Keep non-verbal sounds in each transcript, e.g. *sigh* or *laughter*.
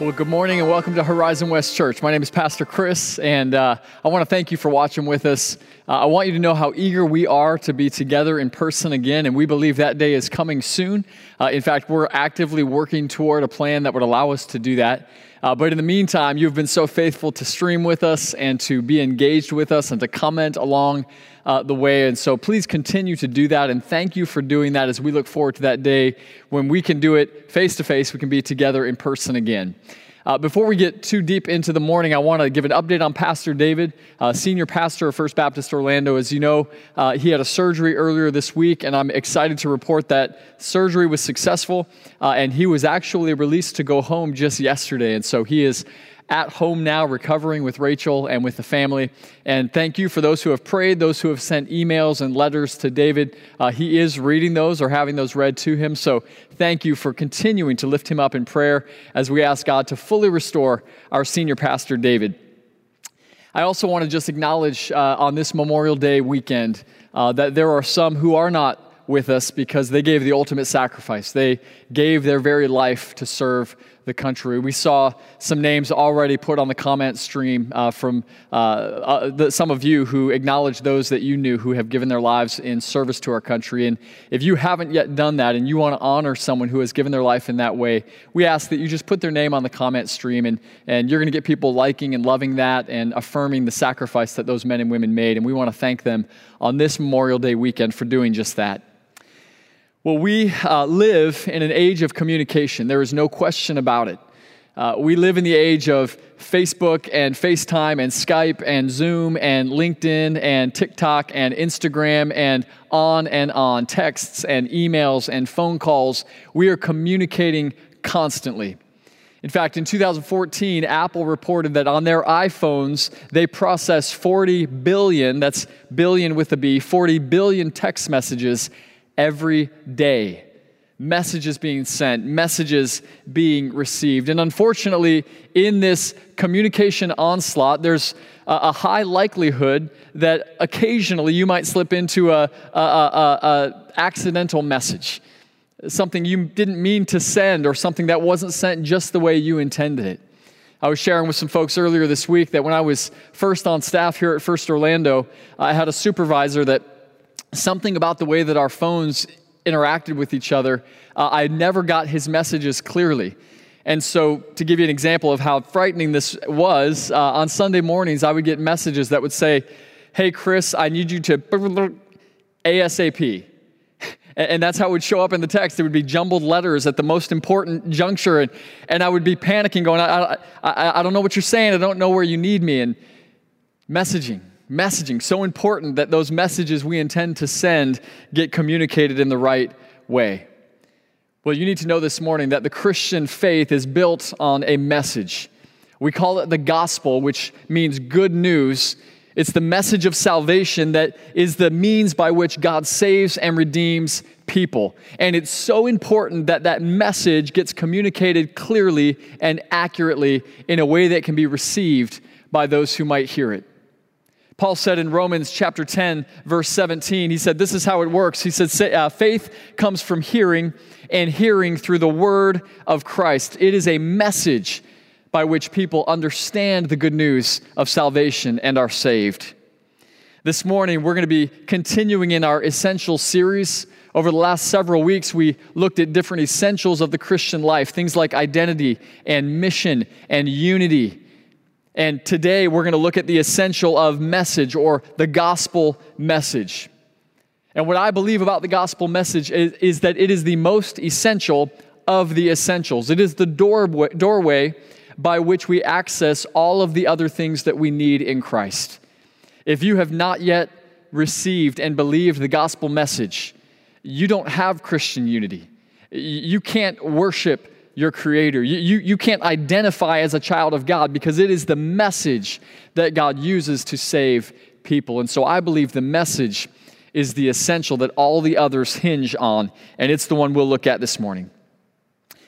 Well, good morning and welcome to Horizon West Church. My name is Pastor Chris, and uh, I want to thank you for watching with us. Uh, I want you to know how eager we are to be together in person again, and we believe that day is coming soon. Uh, in fact, we're actively working toward a plan that would allow us to do that. Uh, but in the meantime, you've been so faithful to stream with us and to be engaged with us and to comment along uh, the way. And so please continue to do that. And thank you for doing that as we look forward to that day when we can do it face to face. We can be together in person again. Uh, before we get too deep into the morning, I want to give an update on Pastor David, uh, senior pastor of First Baptist Orlando. As you know, uh, he had a surgery earlier this week, and I'm excited to report that surgery was successful, uh, and he was actually released to go home just yesterday. And so he is at home now, recovering with Rachel and with the family. And thank you for those who have prayed, those who have sent emails and letters to David. Uh, he is reading those or having those read to him. So thank you for continuing to lift him up in prayer as we ask God to fully restore our senior pastor, David. I also want to just acknowledge uh, on this Memorial Day weekend uh, that there are some who are not with us because they gave the ultimate sacrifice. They gave their very life to serve the country. We saw some names already put on the comment stream uh, from uh, uh, the, some of you who acknowledged those that you knew who have given their lives in service to our country. And if you haven't yet done that and you want to honor someone who has given their life in that way, we ask that you just put their name on the comment stream and, and you're going to get people liking and loving that and affirming the sacrifice that those men and women made. And we want to thank them on this Memorial Day weekend for doing just that. Well, we uh, live in an age of communication. There is no question about it. Uh, we live in the age of Facebook and FaceTime and Skype and Zoom and LinkedIn and TikTok and Instagram and on and on, texts and emails and phone calls. We are communicating constantly. In fact, in 2014, Apple reported that on their iPhones, they process 40 billion, that's billion with a B, 40 billion text messages every day. Messages being sent, messages being received. And unfortunately, in this communication onslaught, there's a, high likelihood that occasionally you might slip into a, a, a accidental message, something you didn't mean to send, or something that wasn't sent just the way you intended it. I was sharing with some folks earlier this week that when I was first on staff here at First Orlando, I had a supervisor that something about the way that our phones interacted with each other, uh, I never got his messages clearly. And so, to give you an example of how frightening this was, uh, on Sunday mornings, I would get messages that would say, Hey, Chris, I need you to *laughs* ASAP. *laughs* And that's how it would show up in the text. It would be jumbled letters at the most important juncture. And, and I would be panicking, going, I, I, I don't know what you're saying. I don't know where you need me. And messaging messaging, so important that those messages we intend to send get communicated in the right way. Well, you need to know this morning that the Christian faith is built on a message. We call it the gospel, which means good news. It's the message of salvation that is the means by which God saves and redeems people. And it's so important that that message gets communicated clearly and accurately in a way that can be received by those who might hear it. Paul said in Romans chapter 10, verse 17, he said, This is how it works. He said, uh, Faith comes from hearing, and hearing through the word of Christ. It is a message by which people understand the good news of salvation and are saved. This morning, we're going to be continuing in our essential series. Over the last several weeks, we looked at different essentials of the Christian life, things like identity and mission and unity and today we're going to look at the essential of message or the gospel message. And what I believe about the gospel message is, is that it is the most essential of the essentials. It is the doorway, doorway by which we access all of the other things that we need in Christ. If you have not yet received and believed the gospel message, you don't have Christian unity. You can't worship your creator. You, you, you can't identify as a child of God because it is the message that God uses to save people. And so I believe the message is the essential that all the others hinge on, and it's the one we'll look at this morning.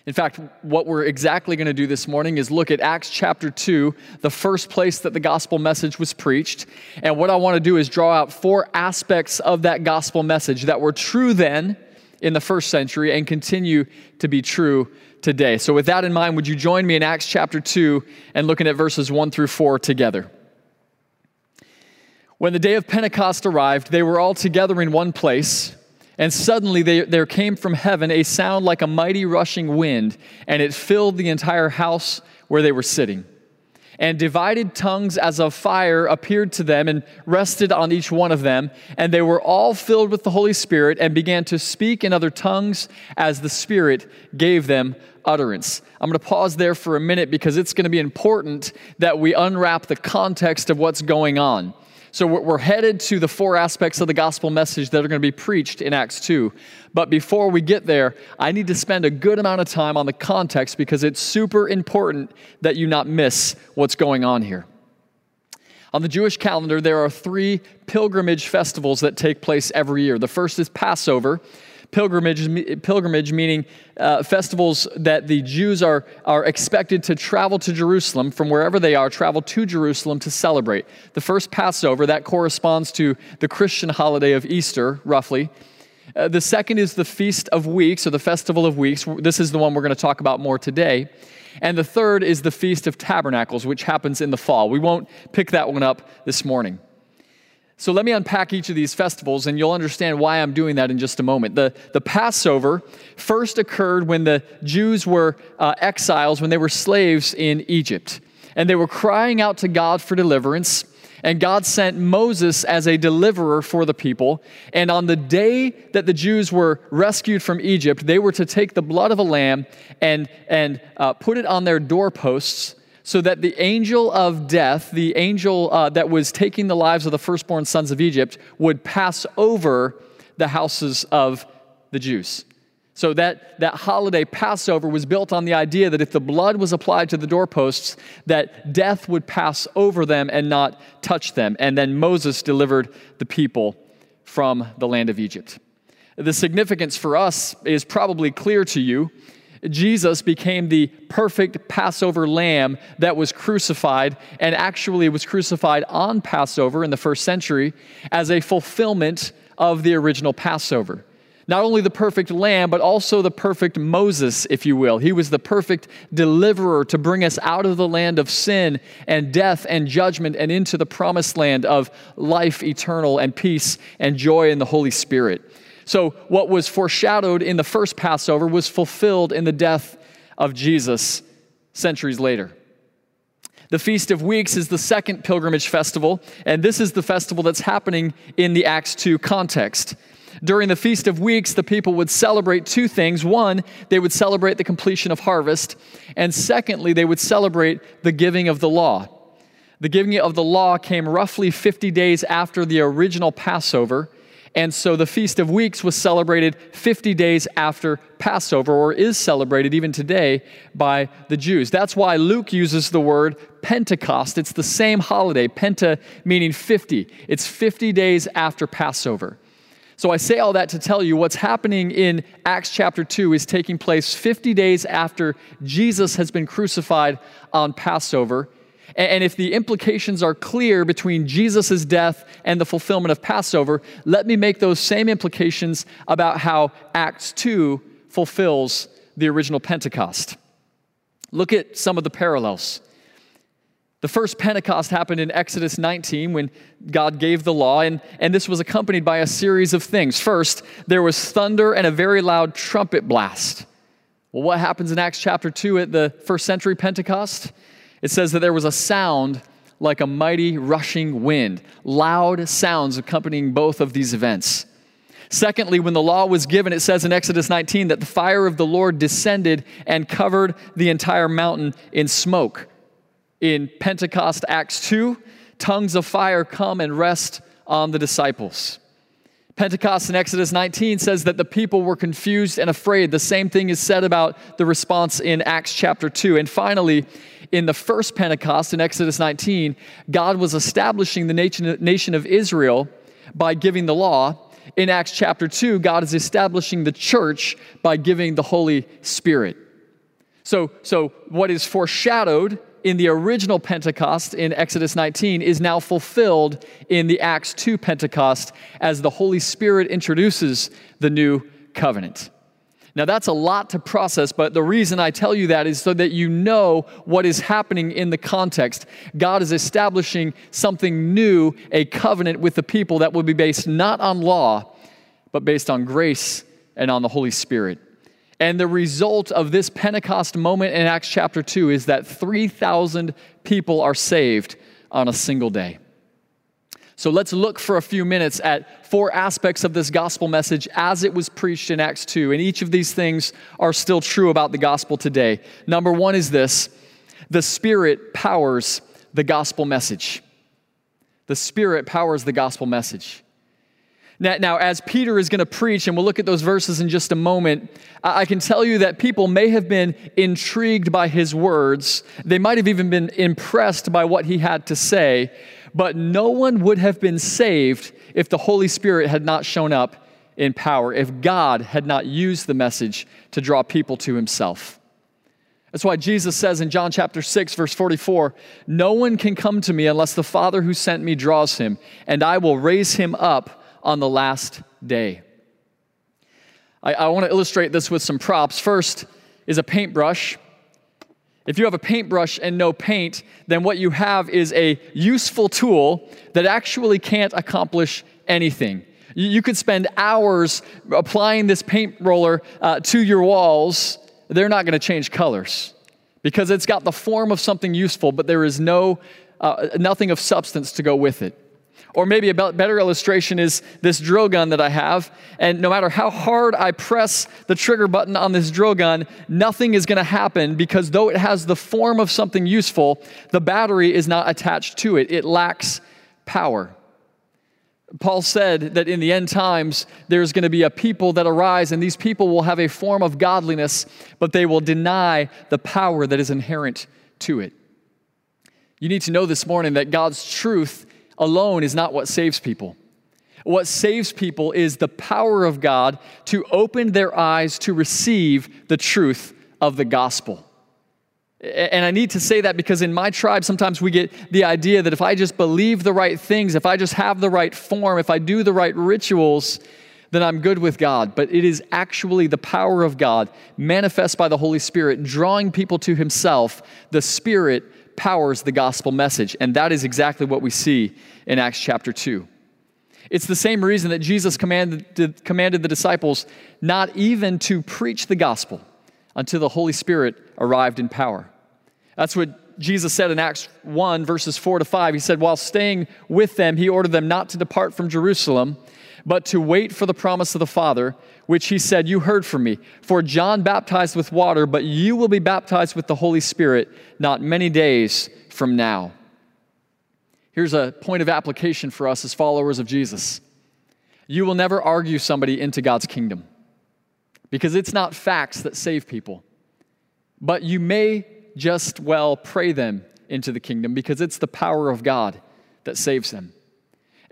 In fact, what we're exactly going to do this morning is look at Acts chapter 2, the first place that the gospel message was preached. And what I want to do is draw out four aspects of that gospel message that were true then in the first century and continue to be true today. So, with that in mind, would you join me in Acts chapter 2 and looking at verses 1 through 4 together? When the day of Pentecost arrived, they were all together in one place. And suddenly they, there came from heaven a sound like a mighty rushing wind, and it filled the entire house where they were sitting. And divided tongues as of fire appeared to them and rested on each one of them. And they were all filled with the Holy Spirit and began to speak in other tongues as the Spirit gave them utterance. I'm going to pause there for a minute because it's going to be important that we unwrap the context of what's going on. So we're headed to the four aspects of the gospel message that are going to be preached in Acts 2. But before we get there, I need to spend a good amount of time on the context because it's super important that you not miss what's going on here. On the Jewish calendar, there are three pilgrimage festivals that take place every year. The first is Passover, pilgrimage, pilgrimage meaning uh, festivals that the Jews are, are expected to travel to Jerusalem from wherever they are, travel to Jerusalem to celebrate. The first Passover, that corresponds to the Christian holiday of Easter, roughly. Uh, the second is the Feast of Weeks, or the Festival of Weeks. This is the one we're going to talk about more today. And the third is the Feast of Tabernacles, which happens in the fall. We won't pick that one up this morning. So let me unpack each of these festivals, and you'll understand why I'm doing that in just a moment. The, the Passover first occurred when the Jews were uh, exiles, when they were slaves in Egypt. And they were crying out to God for deliverance. And God sent Moses as a deliverer for the people. And on the day that the Jews were rescued from Egypt, they were to take the blood of a lamb and, and uh, put it on their doorposts so that the angel of death, the angel uh, that was taking the lives of the firstborn sons of Egypt, would pass over the houses of the Jews. So that, that holiday, Passover, was built on the idea that if the blood was applied to the doorposts, that death would pass over them and not touch them. And then Moses delivered the people from the land of Egypt. The significance for us is probably clear to you Jesus became the perfect Passover lamb that was crucified and actually was crucified on Passover in the first century as a fulfillment of the original Passover. Not only the perfect lamb, but also the perfect Moses, if you will. He was the perfect deliverer to bring us out of the land of sin and death and judgment and into the promised land of life eternal and peace and joy in the Holy Spirit. So, what was foreshadowed in the first Passover was fulfilled in the death of Jesus centuries later. The Feast of Weeks is the second pilgrimage festival, and this is the festival that's happening in the Acts 2 context. During the Feast of Weeks, the people would celebrate two things. One, they would celebrate the completion of harvest, and secondly, they would celebrate the giving of the law. The giving of the law came roughly 50 days after the original Passover, and so the Feast of Weeks was celebrated 50 days after Passover, or is celebrated even today by the Jews. That's why Luke uses the word Pentecost. It's the same holiday, Penta meaning 50. It's 50 days after Passover. So I say all that to tell you what's happening in Acts chapter 2 is taking place 50 days after Jesus has been crucified on Passover and if the implications are clear between Jesus' death and the fulfillment of Passover, let me make those same implications about how Acts 2 fulfills the original Pentecost. Look at some of the parallels. The first Pentecost happened in Exodus 19 when God gave the law, and, and this was accompanied by a series of things. First, there was thunder and a very loud trumpet blast. Well, what happens in Acts chapter 2 at the first century Pentecost? It says that there was a sound like a mighty rushing wind, loud sounds accompanying both of these events. Secondly, when the law was given, it says in Exodus 19 that the fire of the Lord descended and covered the entire mountain in smoke. In Pentecost, Acts 2, tongues of fire come and rest on the disciples. Pentecost in Exodus 19 says that the people were confused and afraid. The same thing is said about the response in Acts chapter 2. And finally, in the first Pentecost in Exodus 19, God was establishing the nation, nation of Israel by giving the law. in Acts chapter 2, God is establishing the church by giving the Holy Spirit. So, so what is foreshadowed in the original Pentecost in Exodus 19 is now fulfilled in the Acts 2 Pentecost as the Holy Spirit introduces the new covenant. Now, that's a lot to process, but the reason I tell you that is so that you know what is happening in the context. God is establishing something new, a covenant with the people that will be based not on law, but based on grace and on the Holy Spirit. And the result of this Pentecost moment in Acts chapter 2 is that 3,000 people are saved on a single day. So let's look for a few minutes at four aspects of this gospel message as it was preached in Acts 2. And each of these things are still true about the gospel today. Number one is this the Spirit powers the gospel message. The Spirit powers the gospel message. Now, now, as Peter is going to preach, and we'll look at those verses in just a moment, I can tell you that people may have been intrigued by his words. They might have even been impressed by what he had to say, but no one would have been saved if the Holy Spirit had not shown up in power, if God had not used the message to draw people to himself. That's why Jesus says in John chapter 6, verse 44 No one can come to me unless the Father who sent me draws him, and I will raise him up on the last day. I, I want to illustrate this with some props. First is a paintbrush. If you have a paintbrush and no paint, then what you have is a useful tool that actually can't accomplish anything. You, could spend hours applying this paint roller uh, to your walls, they're not going to change colors because it's got the form of something useful, but there is no, uh, nothing of substance to go with it. Or maybe a better illustration is this drill gun that I have. And no matter how hard I press the trigger button on this drill gun, nothing is going to happen because though it has the form of something useful, the battery is not attached to it. It lacks power. Paul said that in the end times, there's going to be a people that arise, and these people will have a form of godliness, but they will deny the power that is inherent to it. You need to know this morning that God's truth alone is not what saves people. What saves people is the power of God to open their eyes to receive the truth of the gospel. And I need to say that because in my tribe, sometimes we get the idea that if I just believe the right things, if I just have the right form, if I do the right rituals, then I'm good with God. But it is actually the power of God manifest by the Holy Spirit, drawing people to Himself. The Spirit powers the gospel message. And that is exactly what we see in Acts chapter 2. It's the same reason that Jesus commanded, commanded the disciples not even to preach the gospel until the Holy Spirit arrived in power. That's what Jesus said in Acts 1, verses 4 to 5. He said, While staying with them, he ordered them not to depart from Jerusalem, but to wait for the promise of the Father, which he said, You heard from me. For John baptized with water, but you will be baptized with the Holy Spirit not many days from now. Here's a point of application for us as followers of Jesus you will never argue somebody into God's kingdom because it's not facts that save people, but you may just well pray them into the kingdom because it's the power of God that saves them.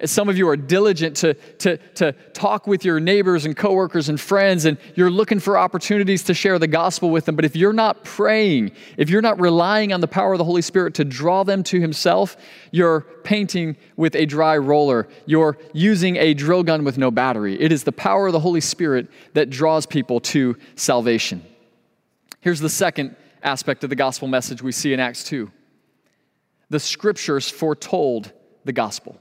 Some of you are diligent to, to, to talk with your neighbors and coworkers and friends, and you're looking for opportunities to share the gospel with them. But if you're not praying, if you're not relying on the power of the Holy Spirit to draw them to Himself, you're painting with a dry roller. You're using a drill gun with no battery. It is the power of the Holy Spirit that draws people to salvation. Here's the second aspect of the gospel message we see in Acts 2 the scriptures foretold the gospel.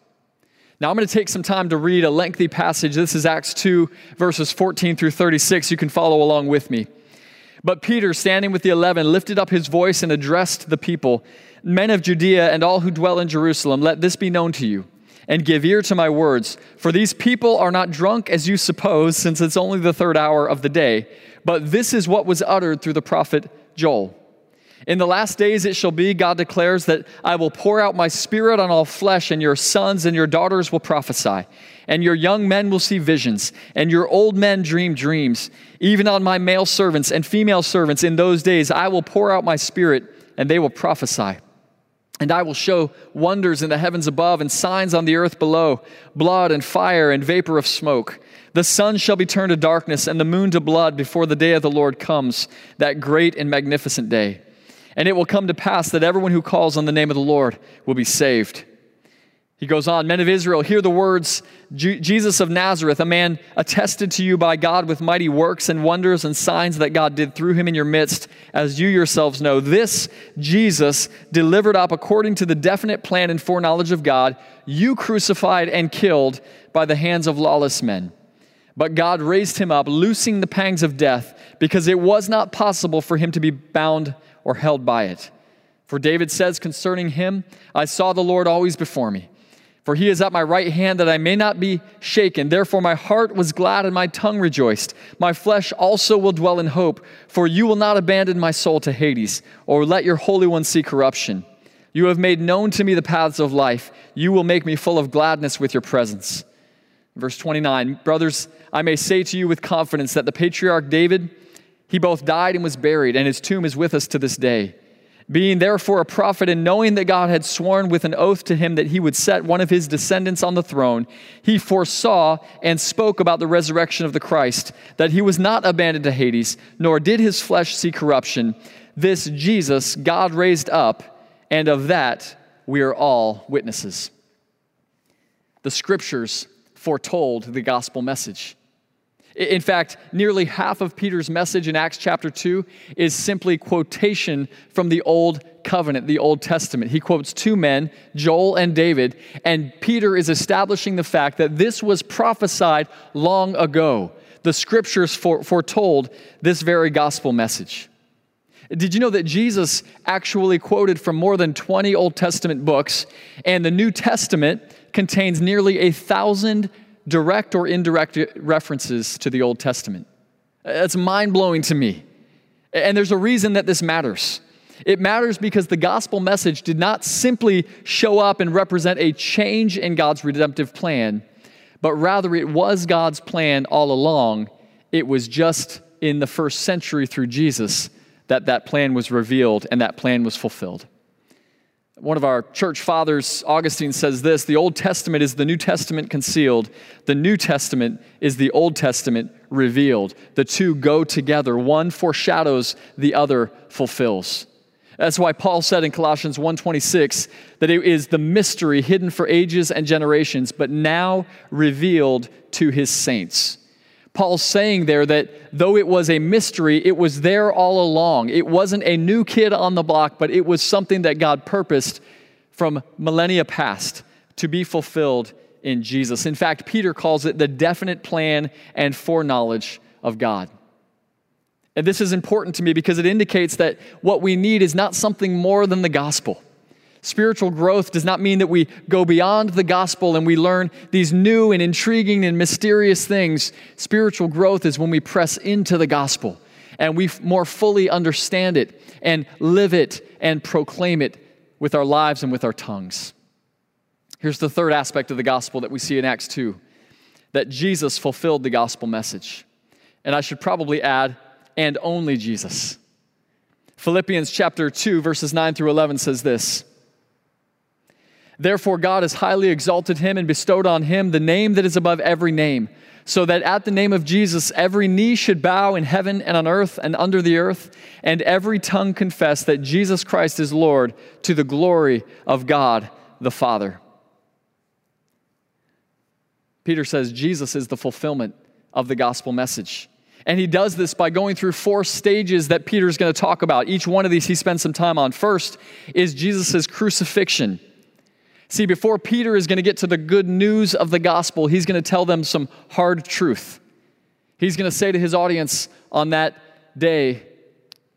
Now, I'm going to take some time to read a lengthy passage. This is Acts 2, verses 14 through 36. You can follow along with me. But Peter, standing with the eleven, lifted up his voice and addressed the people Men of Judea and all who dwell in Jerusalem, let this be known to you, and give ear to my words. For these people are not drunk as you suppose, since it's only the third hour of the day, but this is what was uttered through the prophet Joel. In the last days it shall be, God declares, that I will pour out my spirit on all flesh, and your sons and your daughters will prophesy, and your young men will see visions, and your old men dream dreams. Even on my male servants and female servants in those days I will pour out my spirit, and they will prophesy. And I will show wonders in the heavens above and signs on the earth below blood and fire and vapor of smoke. The sun shall be turned to darkness and the moon to blood before the day of the Lord comes, that great and magnificent day. And it will come to pass that everyone who calls on the name of the Lord will be saved. He goes on, Men of Israel, hear the words Jesus of Nazareth, a man attested to you by God with mighty works and wonders and signs that God did through him in your midst, as you yourselves know. This Jesus, delivered up according to the definite plan and foreknowledge of God, you crucified and killed by the hands of lawless men. But God raised him up, loosing the pangs of death, because it was not possible for him to be bound or held by it. For David says concerning him, I saw the Lord always before me for he is at my right hand that I may not be shaken. Therefore, my heart was glad and my tongue rejoiced. My flesh also will dwell in hope, for you will not abandon my soul to Hades, or let your Holy One see corruption. You have made known to me the paths of life. You will make me full of gladness with your presence. Verse 29 Brothers, I may say to you with confidence that the patriarch David, he both died and was buried, and his tomb is with us to this day. Being therefore a prophet and knowing that God had sworn with an oath to him that he would set one of his descendants on the throne, he foresaw and spoke about the resurrection of the Christ, that he was not abandoned to Hades, nor did his flesh see corruption. This Jesus God raised up, and of that we are all witnesses. The scriptures foretold the gospel message. In fact, nearly half of Peter's message in Acts chapter 2 is simply quotation from the Old Covenant, the Old Testament. He quotes two men, Joel and David, and Peter is establishing the fact that this was prophesied long ago. The scriptures foretold this very gospel message. Did you know that Jesus actually quoted from more than 20 Old Testament books, and the New Testament contains nearly a thousand direct or indirect references to the Old Testament. That's mind blowing to me. And there's a reason that this matters. It matters because the gospel message did not simply show up and represent a change in God's redemptive plan, but rather it was God's plan all along. It was just in the first century through Jesus that that plan was revealed and that plan was fulfilled. One of our church fathers, Augustine, says this The Old Testament is the New Testament concealed, the New Testament is the Old Testament revealed. The two go together. One foreshadows, the other fulfills. That's why Paul said in Colossians 1:26 that it is the mystery hidden for ages and generations but now revealed to his saints. Paul's saying there that though it was a mystery, it was there all along. It wasn't a new kid on the block, but it was something that God purposed from millennia past to be fulfilled in Jesus. In fact, Peter calls it the definite plan and foreknowledge of God. And this is important to me because it indicates that what we need is not something more than the gospel. Spiritual growth does not mean that we go beyond the gospel and we learn these new and intriguing and mysterious things. Spiritual growth is when we press into the gospel and we more fully understand it and live it and proclaim it with our lives and with our tongues. Here's the third aspect of the gospel that we see in Acts 2 that Jesus fulfilled the gospel message. And I should probably add, and only Jesus. Philippians chapter 2, verses 9 through 11 says this. Therefore, God has highly exalted him and bestowed on him the name that is above every name, so that at the name of Jesus every knee should bow in heaven and on earth and under the earth, and every tongue confess that Jesus Christ is Lord to the glory of God the Father. Peter says Jesus is the fulfillment of the gospel message. And he does this by going through four stages that Peter's going to talk about. Each one of these he spends some time on. First is Jesus' crucifixion. See, before Peter is going to get to the good news of the gospel, he's going to tell them some hard truth. He's going to say to his audience on that day,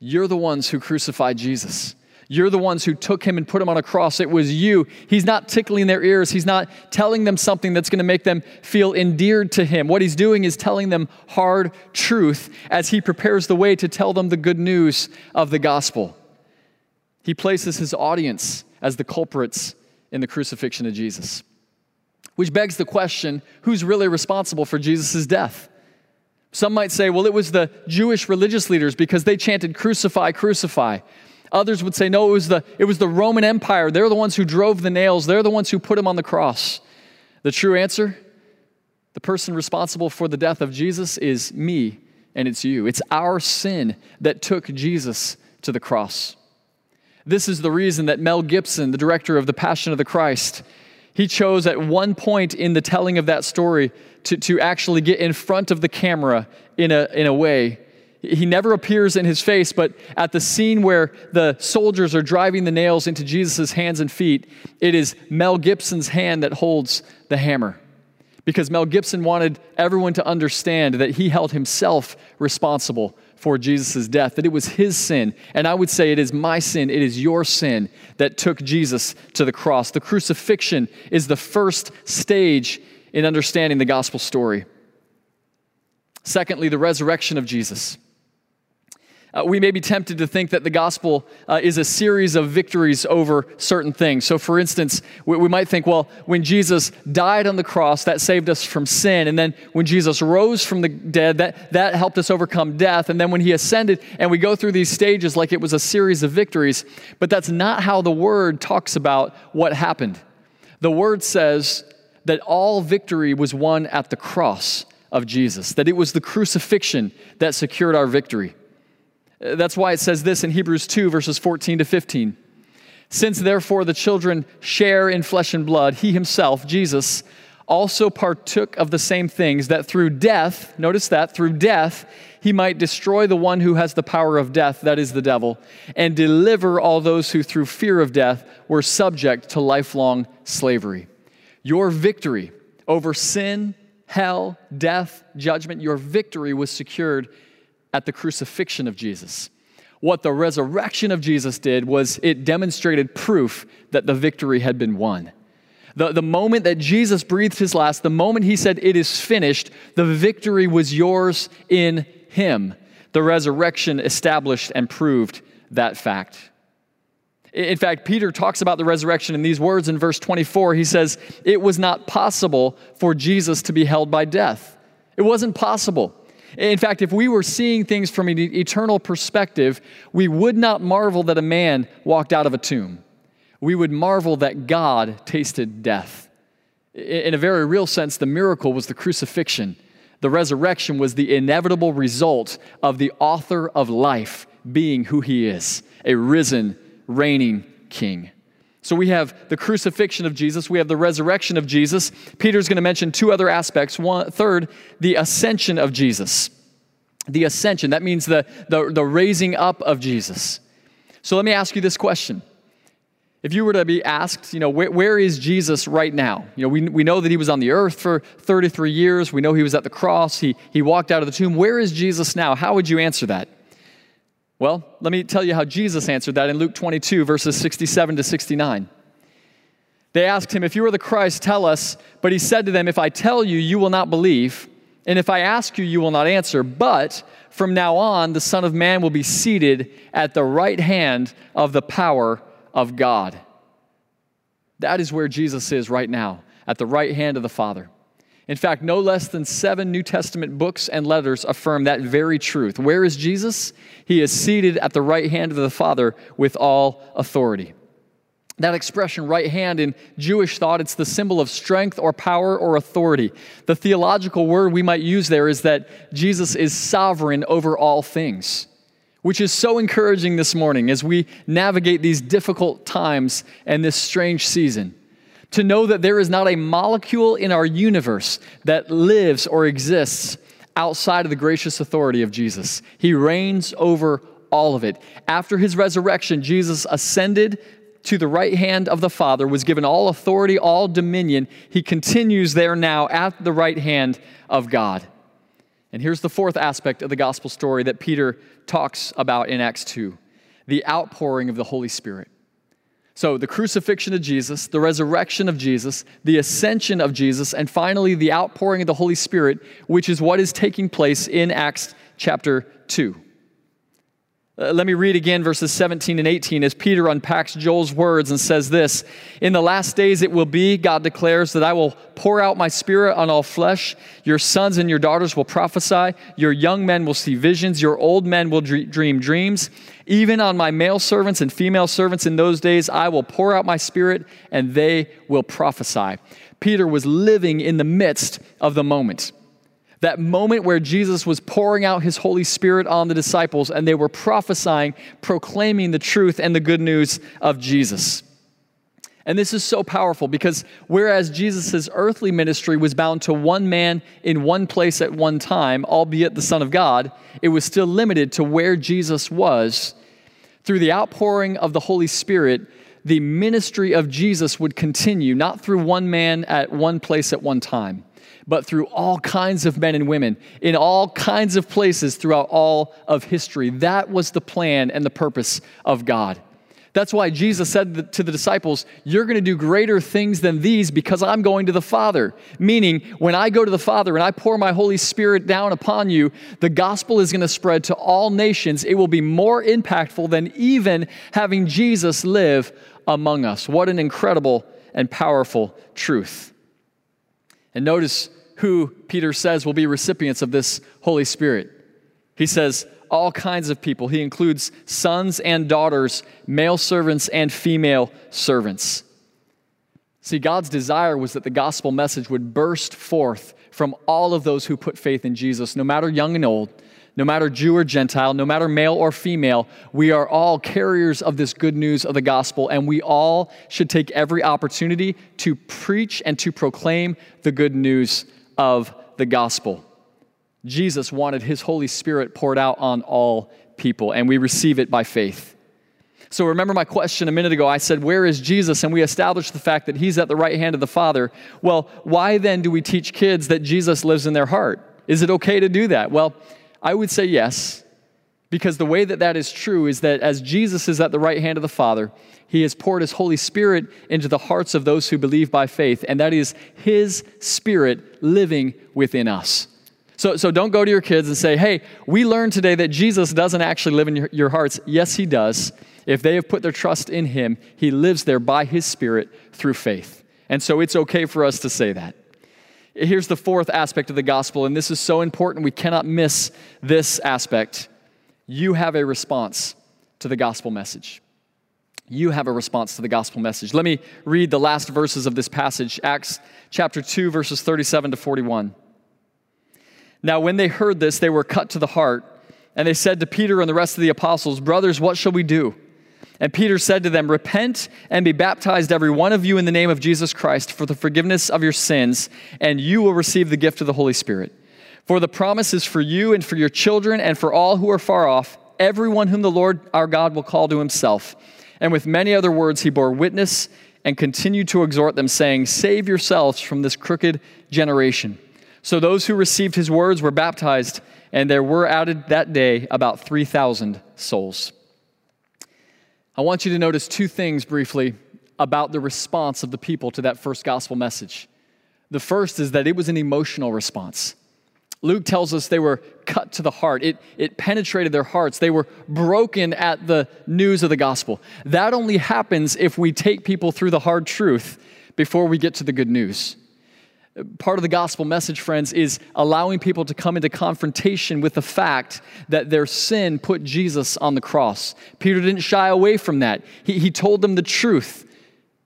You're the ones who crucified Jesus. You're the ones who took him and put him on a cross. It was you. He's not tickling their ears. He's not telling them something that's going to make them feel endeared to him. What he's doing is telling them hard truth as he prepares the way to tell them the good news of the gospel. He places his audience as the culprits in the crucifixion of Jesus. Which begs the question who's really responsible for Jesus' death? Some might say, well, it was the Jewish religious leaders because they chanted, Crucify, crucify. Others would say, no, it was, the, it was the Roman Empire. They're the ones who drove the nails, they're the ones who put him on the cross. The true answer The person responsible for the death of Jesus is me and it's you. It's our sin that took Jesus to the cross. This is the reason that Mel Gibson, the director of The Passion of the Christ, he chose at one point in the telling of that story to, to actually get in front of the camera in a, in a way. He never appears in his face, but at the scene where the soldiers are driving the nails into Jesus' hands and feet, it is Mel Gibson's hand that holds the hammer. Because Mel Gibson wanted everyone to understand that he held himself responsible for Jesus' death, that it was his sin. And I would say it is my sin, it is your sin that took Jesus to the cross. The crucifixion is the first stage in understanding the gospel story. Secondly, the resurrection of Jesus. Uh, we may be tempted to think that the gospel uh, is a series of victories over certain things. So, for instance, we, we, might think, well, when Jesus died on the cross, that saved us from sin. And then when Jesus rose from the dead, that, that helped us overcome death. And then when he ascended, and we go through these stages like it was a series of victories. But that's not how the word talks about what happened. The word says that all victory was won at the cross of Jesus, that it was the crucifixion that secured our victory. That's why it says this in Hebrews 2, verses 14 to 15. Since therefore the children share in flesh and blood, he himself, Jesus, also partook of the same things, that through death, notice that, through death, he might destroy the one who has the power of death, that is the devil, and deliver all those who through fear of death were subject to lifelong slavery. Your victory over sin, hell, death, judgment, your victory was secured at the crucifixion of Jesus. What the resurrection of Jesus did was it demonstrated proof that the victory had been won. The, the moment that Jesus breathed his last, the moment he said, It is finished, the victory was yours in him. The resurrection established and proved that fact. In fact, Peter talks about the resurrection in these words in verse 24. He says, It was not possible for Jesus to be held by death. It wasn't possible. In fact, if we were seeing things from an eternal perspective, we would not marvel that a man walked out of a tomb. We would marvel that God tasted death. In a very real sense, the miracle was the crucifixion. The resurrection was the inevitable result of the author of life being who he is a risen, reigning king. So we have the crucifixion of Jesus, we have the resurrection of Jesus. Peter's going to mention two other aspects. One, third, the ascension of Jesus. The ascension, that means the, the, the raising up of Jesus. So let me ask you this question. If you were to be asked, you know, where, where is Jesus right now? You know, we, we know that he was on the earth for 33 years. We know he was at the cross. He, he walked out of the tomb. Where is Jesus now? How would you answer that? Well, let me tell you how Jesus answered that in Luke 22, verses 67 to 69. They asked him, If you are the Christ, tell us. But he said to them, If I tell you, you will not believe. And if I ask you, you will not answer. But from now on, the Son of Man will be seated at the right hand of the power of God. That is where Jesus is right now, at the right hand of the Father. In fact, no less than seven New Testament books and letters affirm that very truth. Where is Jesus? He is seated at the right hand of the Father with all authority. That expression, right hand, in Jewish thought, it's the symbol of strength or power or authority. The theological word we might use there is that Jesus is sovereign over all things, which is so encouraging this morning as we navigate these difficult times and this strange season to know that there is not a molecule in our universe that lives or exists outside of the gracious authority of Jesus. He reigns over all of it. After his resurrection, Jesus ascended to the right hand of the Father, was given all authority, all dominion. He continues there now at the right hand of God. And here's the fourth aspect of the gospel story that Peter talks about in Acts 2 the outpouring of the Holy Spirit. So, the crucifixion of Jesus, the resurrection of Jesus, the ascension of Jesus, and finally the outpouring of the Holy Spirit, which is what is taking place in Acts chapter 2. Uh, let me read again verses 17 and 18 as Peter unpacks Joel's words and says this In the last days it will be, God declares, that I will pour out my spirit on all flesh. Your sons and your daughters will prophesy. Your young men will see visions. Your old men will dream dreams. Even on my male servants and female servants in those days, I will pour out my spirit and they will prophesy. Peter was living in the midst of the moment. That moment where Jesus was pouring out his Holy Spirit on the disciples and they were prophesying, proclaiming the truth and the good news of Jesus. And this is so powerful because whereas Jesus' earthly ministry was bound to one man in one place at one time, albeit the Son of God, it was still limited to where Jesus was. Through the outpouring of the Holy Spirit, the ministry of Jesus would continue, not through one man at one place at one time, but through all kinds of men and women in all kinds of places throughout all of history. That was the plan and the purpose of God. That's why Jesus said to the disciples, You're going to do greater things than these because I'm going to the Father. Meaning, when I go to the Father and I pour my Holy Spirit down upon you, the gospel is going to spread to all nations. It will be more impactful than even having Jesus live among us. What an incredible and powerful truth. And notice who Peter says will be recipients of this Holy Spirit. He says, all kinds of people. He includes sons and daughters, male servants and female servants. See, God's desire was that the gospel message would burst forth from all of those who put faith in Jesus, no matter young and old, no matter Jew or Gentile, no matter male or female. We are all carriers of this good news of the gospel, and we all should take every opportunity to preach and to proclaim the good news of the gospel. Jesus wanted his Holy Spirit poured out on all people, and we receive it by faith. So remember my question a minute ago. I said, Where is Jesus? And we established the fact that he's at the right hand of the Father. Well, why then do we teach kids that Jesus lives in their heart? Is it okay to do that? Well, I would say yes, because the way that that is true is that as Jesus is at the right hand of the Father, he has poured his Holy Spirit into the hearts of those who believe by faith, and that is his Spirit living within us. So, so don't go to your kids and say, hey, we learned today that Jesus doesn't actually live in your, your hearts. Yes, he does. If they have put their trust in him, he lives there by his Spirit through faith. And so it's okay for us to say that. Here's the fourth aspect of the gospel, and this is so important. We cannot miss this aspect. You have a response to the gospel message. You have a response to the gospel message. Let me read the last verses of this passage, Acts chapter 2, verses 37 to 41. Now, when they heard this, they were cut to the heart, and they said to Peter and the rest of the apostles, Brothers, what shall we do? And Peter said to them, Repent and be baptized, every one of you, in the name of Jesus Christ, for the forgiveness of your sins, and you will receive the gift of the Holy Spirit. For the promise is for you and for your children and for all who are far off, everyone whom the Lord our God will call to himself. And with many other words, he bore witness and continued to exhort them, saying, Save yourselves from this crooked generation. So those who received his words were baptized, and there were added that day about 3,000 souls. I want you to notice two things briefly about the response of the people to that first gospel message. The first is that it was an emotional response. Luke tells us they were cut to the heart. It, it penetrated their hearts. They were broken at the news of the gospel. That only happens if we take people through the hard truth before we get to the good news part of the gospel message, friends, is allowing people to come into confrontation with the fact that their sin put Jesus on the cross. Peter didn't shy away from that. He, he told them the truth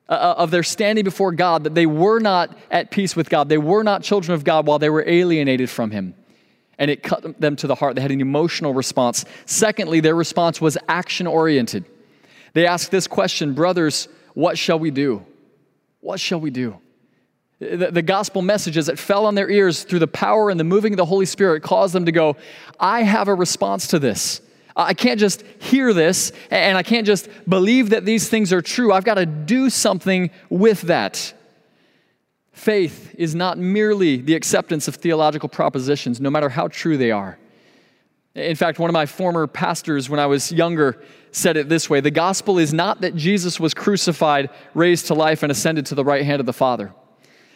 uh, of their standing before God, that they were not at peace with God. They were not children of God while they were alienated from Him. And it cut them to the heart. They had an emotional response. Secondly, their response was action oriented. They asked this question Brothers, what shall we do? What shall we do? The, the, gospel messages that fell on their ears through the power and the moving of the Holy Spirit caused them to go, I have a response to this. I can't just hear this and I can't just believe that these things are true. I've got to do something with that. Faith is not merely the acceptance of theological propositions, no matter how true they are. In fact, one of my former pastors, when I was younger, said it this way The gospel is not that Jesus was crucified, raised to life, and ascended to the right hand of the Father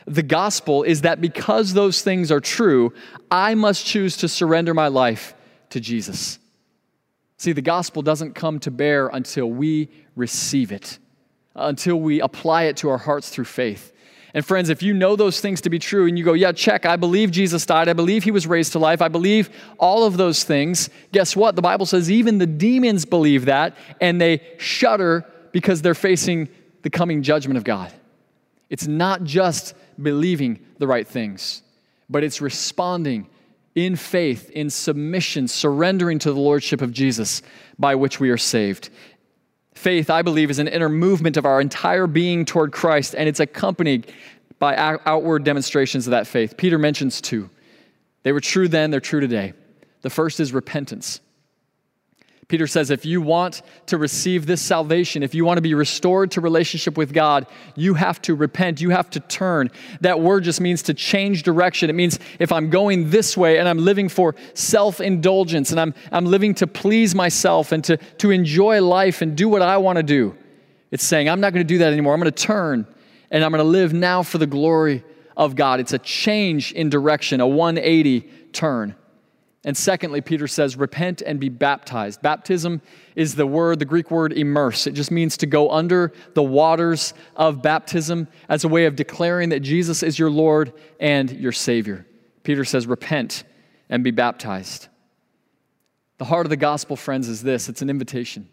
the gospel is that because those things are true, I must choose to surrender my life to Jesus. See, the gospel doesn't come to bear until we receive it, until we apply it to our hearts through faith. And friends, if you know those things to be true and you go, yeah, check, I believe Jesus died, I believe he was raised to life, I believe all of those things, guess what? The Bible says even the demons believe that and they shudder because they're facing the coming judgment of God. It's not just believing the right things, but it's responding in faith, in submission, surrendering to the Lordship of Jesus by which we are saved. Faith, I believe, is an inner movement of our entire being toward Christ, and it's accompanied by outward demonstrations of that faith. Peter mentions two. They were true then, they're true today. The first is repentance. Peter says, if you want to receive this salvation, if you want to be restored to relationship with God, you have to repent. You have to turn. That word just means to change direction. It means if I'm going this way and I'm living for self indulgence and I'm, I'm living to please myself and to, to enjoy life and do what I want to do, it's saying, I'm not going to do that anymore. I'm going to turn and I'm going to live now for the glory of God. It's a change in direction, a 180 turn. And secondly, Peter says, repent and be baptized. Baptism is the word, the Greek word immerse. It just means to go under the waters of baptism as a way of declaring that Jesus is your Lord and your Savior. Peter says, repent and be baptized. The heart of the gospel, friends, is this it's an invitation.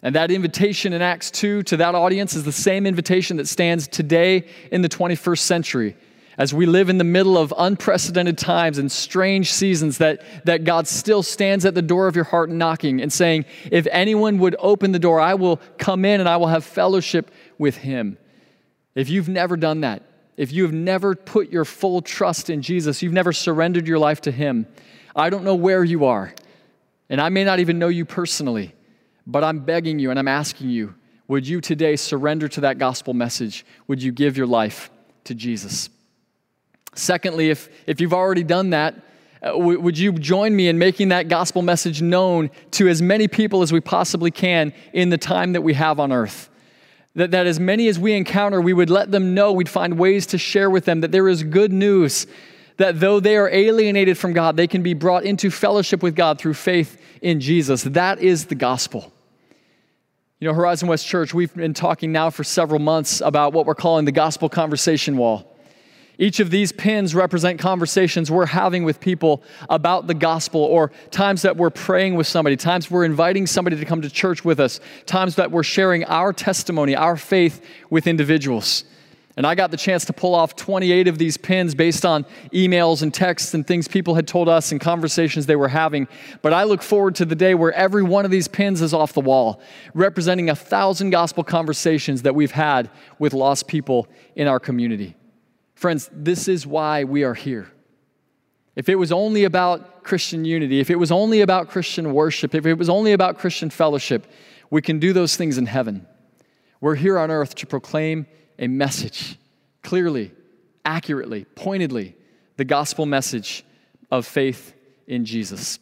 And that invitation in Acts 2 to that audience is the same invitation that stands today in the 21st century as we live in the middle of unprecedented times and strange seasons, that, that God still stands at the door of your heart knocking and saying, If anyone would open the door, I will come in and I will have fellowship with him. If you've never done that, if you have never put your full trust in Jesus, you've never surrendered your life to him, I don't know where you are. And I may not even know you personally, but I'm begging you and I'm asking you, would you today surrender to that gospel message? Would you give your life to Jesus? Secondly, if, if you've already done that, uh, w- would you join me in making that gospel message known to as many people as we possibly can in the time that we have on earth? That, that as many as we encounter, we would let them know, we'd find ways to share with them that there is good news, that though they are alienated from God, they can be brought into fellowship with God through faith in Jesus. That is the gospel. You know, Horizon West Church, we've been talking now for several months about what we're calling the gospel conversation wall. Each of these pins represent conversations we're having with people about the gospel, or times that we're praying with somebody, times we're inviting somebody to come to church with us, times that we're sharing our testimony, our faith with individuals. And I got the chance to pull off 28 of these pins based on emails and texts and things people had told us and conversations they were having. But I look forward to the day where every one of these pins is off the wall, representing a thousand gospel conversations that we've had with lost people in our community. Friends, this is why we are here. If it was only about Christian unity, if it was only about Christian worship, if it was only about Christian fellowship, we can do those things in heaven. We're here on earth to proclaim a message clearly, accurately, pointedly, the gospel message of faith in Jesus.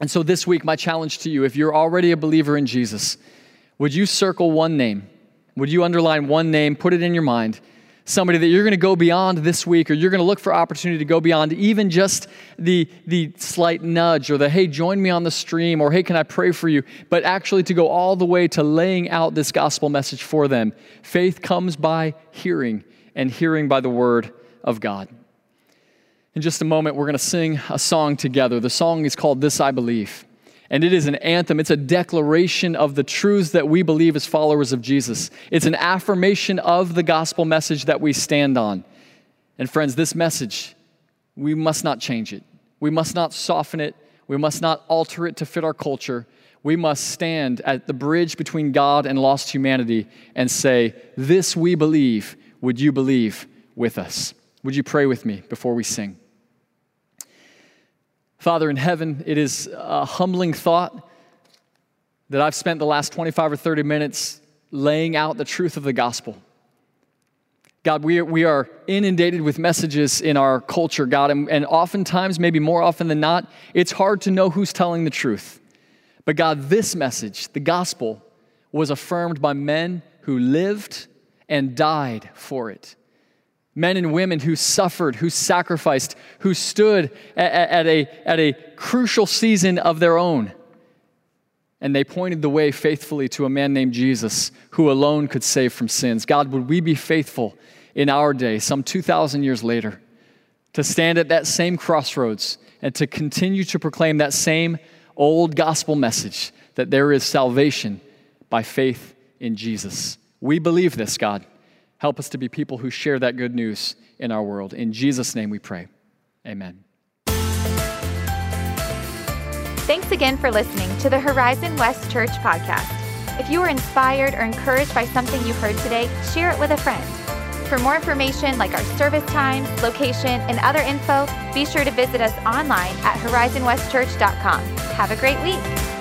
And so this week, my challenge to you, if you're already a believer in Jesus, would you circle one name? Would you underline one name, put it in your mind? Somebody that you're going to go beyond this week or you're going to look for opportunity to go beyond even just the, the slight nudge or the hey join me on the stream or hey can i pray for you? But actually to go all the way to laying out this gospel message for them. Faith comes by hearing and hearing by the word of god. In just a moment we're going to sing a song together. The song is called this i believe and it is an anthem. It's a declaration of the truths that we believe as followers of Jesus. It's an affirmation of the gospel message that we stand on. And friends, this message, we must not change it. We must not soften it. We must not alter it to fit our culture. We must stand at the bridge between God and lost humanity and say, This we believe. Would you believe with us? Would you pray with me before we sing? Father in heaven, it is a humbling thought that I've spent the last 25 or 30 minutes laying out the truth of the gospel. God, we are, we are inundated with messages in our culture, God, and, and oftentimes, maybe more often than not, it's hard to know who's telling the truth. But God, this message, the gospel, was affirmed by men who lived and died for it men and women who suffered, who sacrificed, who stood at, at, a, at a crucial season of their own. And they pointed the way faithfully to a man named Jesus who alone could save from sins. God, would we be faithful in our day, some 2,000 years later, to stand at that same crossroads and to continue to proclaim that same old gospel message that there is salvation by faith in Jesus? We believe this, God. Help us to be people who share that good news in our world. In Jesus' name we pray. Amen. Thanks again for listening to the Horizon West Church podcast. If you were inspired or encouraged by something you heard today, share it with a friend. For more information like our service times, location, and other info, be sure to visit us online at horizonwestchurch.com. Have a great week.